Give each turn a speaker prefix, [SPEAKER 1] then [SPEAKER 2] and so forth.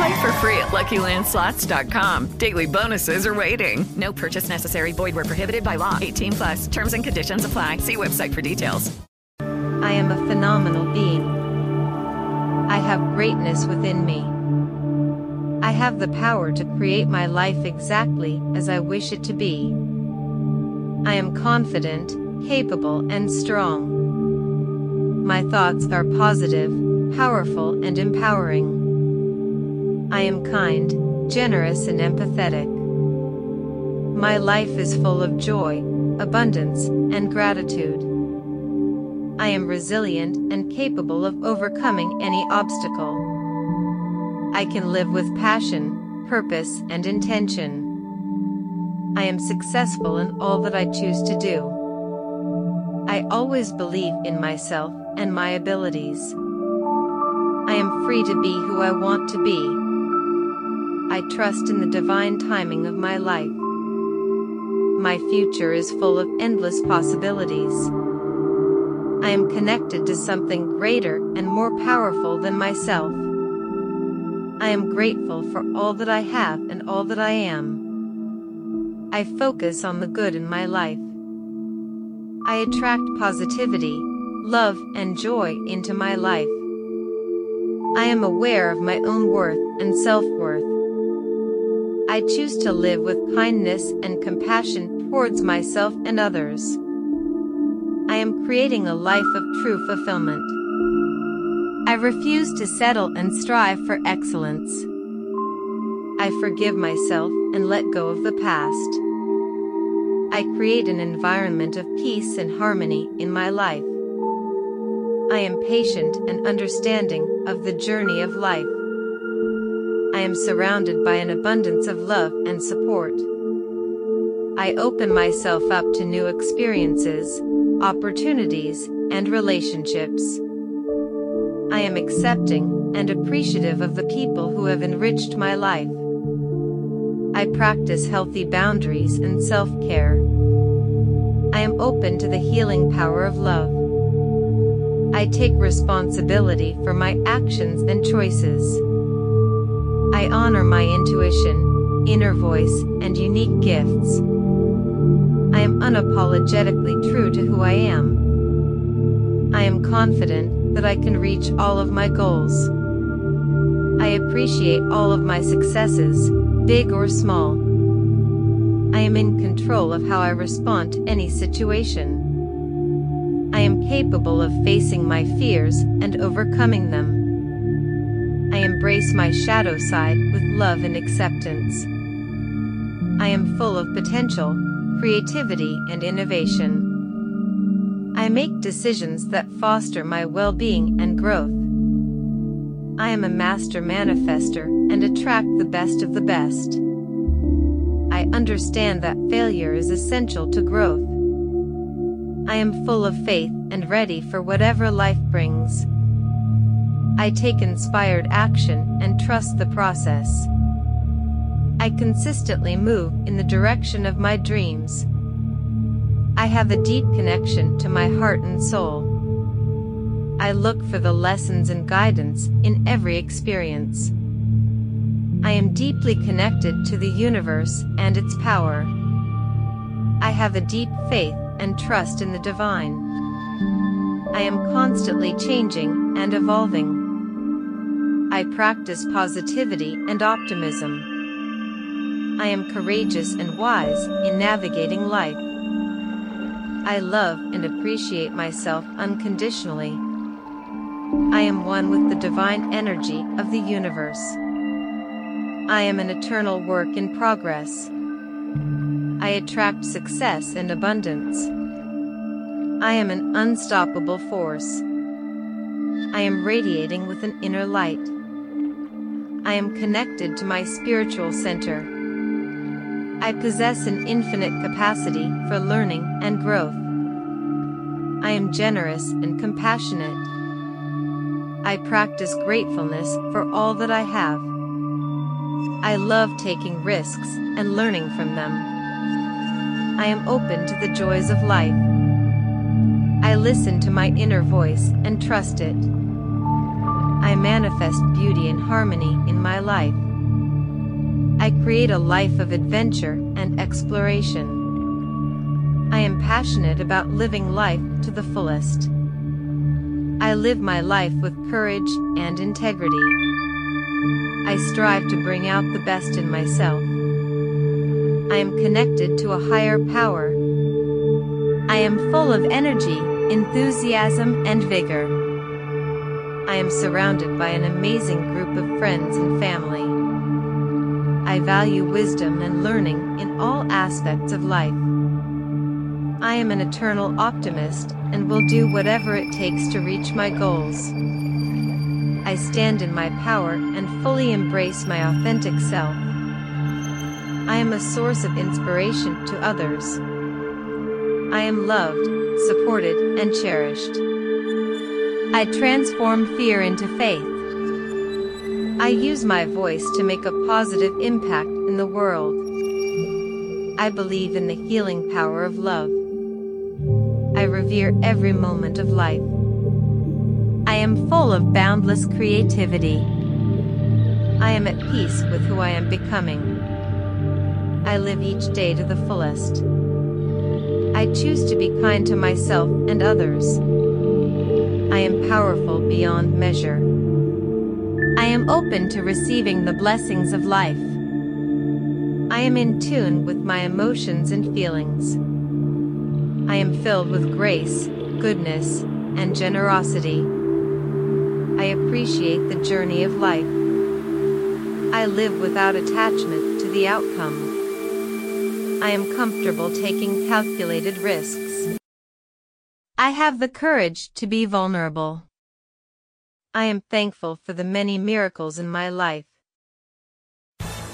[SPEAKER 1] Play for free at LuckyLandSlots.com. Daily bonuses are waiting. No purchase necessary. Void where prohibited by law. 18 plus. Terms and conditions apply. See website for details.
[SPEAKER 2] I am a phenomenal being. I have greatness within me. I have the power to create my life exactly as I wish it to be. I am confident, capable, and strong. My thoughts are positive, powerful, and empowering. I am kind, generous, and empathetic. My life is full of joy, abundance, and gratitude. I am resilient and capable of overcoming any obstacle. I can live with passion, purpose, and intention. I am successful in all that I choose to do. I always believe in myself and my abilities. I am free to be who I want to be. I trust in the divine timing of my life. My future is full of endless possibilities. I am connected to something greater and more powerful than myself. I am grateful for all that I have and all that I am. I focus on the good in my life. I attract positivity, love, and joy into my life. I am aware of my own worth and self worth. I choose to live with kindness and compassion towards myself and others. I am creating a life of true fulfillment. I refuse to settle and strive for excellence. I forgive myself and let go of the past. I create an environment of peace and harmony in my life. I am patient and understanding of the journey of life. I am surrounded by an abundance of love and support. I open myself up to new experiences, opportunities, and relationships. I am accepting and appreciative of the people who have enriched my life. I practice healthy boundaries and self care. I am open to the healing power of love. I take responsibility for my actions and choices. I honor my intuition, inner voice, and unique gifts. I am unapologetically true to who I am. I am confident that I can reach all of my goals. I appreciate all of my successes, big or small. I am in control of how I respond to any situation. I am capable of facing my fears and overcoming them. Embrace my shadow side with love and acceptance. I am full of potential, creativity, and innovation. I make decisions that foster my well being and growth. I am a master manifester and attract the best of the best. I understand that failure is essential to growth. I am full of faith and ready for whatever life brings. I take inspired action and trust the process. I consistently move in the direction of my dreams. I have a deep connection to my heart and soul. I look for the lessons and guidance in every experience. I am deeply connected to the universe and its power. I have a deep faith and trust in the divine. I am constantly changing and evolving. I practice positivity and optimism. I am courageous and wise in navigating life. I love and appreciate myself unconditionally. I am one with the divine energy of the universe. I am an eternal work in progress. I attract success and abundance. I am an unstoppable force. I am radiating with an inner light. I am connected to my spiritual center. I possess an infinite capacity for learning and growth. I am generous and compassionate. I practice gratefulness for all that I have. I love taking risks and learning from them. I am open to the joys of life. I listen to my inner voice and trust it. I manifest beauty and harmony in my life. I create a life of adventure and exploration. I am passionate about living life to the fullest. I live my life with courage and integrity. I strive to bring out the best in myself. I am connected to a higher power. I am full of energy, enthusiasm, and vigor. I am surrounded by an amazing group of friends and family. I value wisdom and learning in all aspects of life. I am an eternal optimist and will do whatever it takes to reach my goals. I stand in my power and fully embrace my authentic self. I am a source of inspiration to others. I am loved, supported, and cherished. I transform fear into faith. I use my voice to make a positive impact in the world. I believe in the healing power of love. I revere every moment of life. I am full of boundless creativity. I am at peace with who I am becoming. I live each day to the fullest. I choose to be kind to myself and others. I am powerful beyond measure. I am open to receiving the blessings of life. I am in tune with my emotions and feelings. I am filled with grace, goodness, and generosity. I appreciate the journey of life. I live without attachment to the outcome. I am comfortable taking calculated risks. I have the courage to be vulnerable. I am thankful for the many miracles in my life.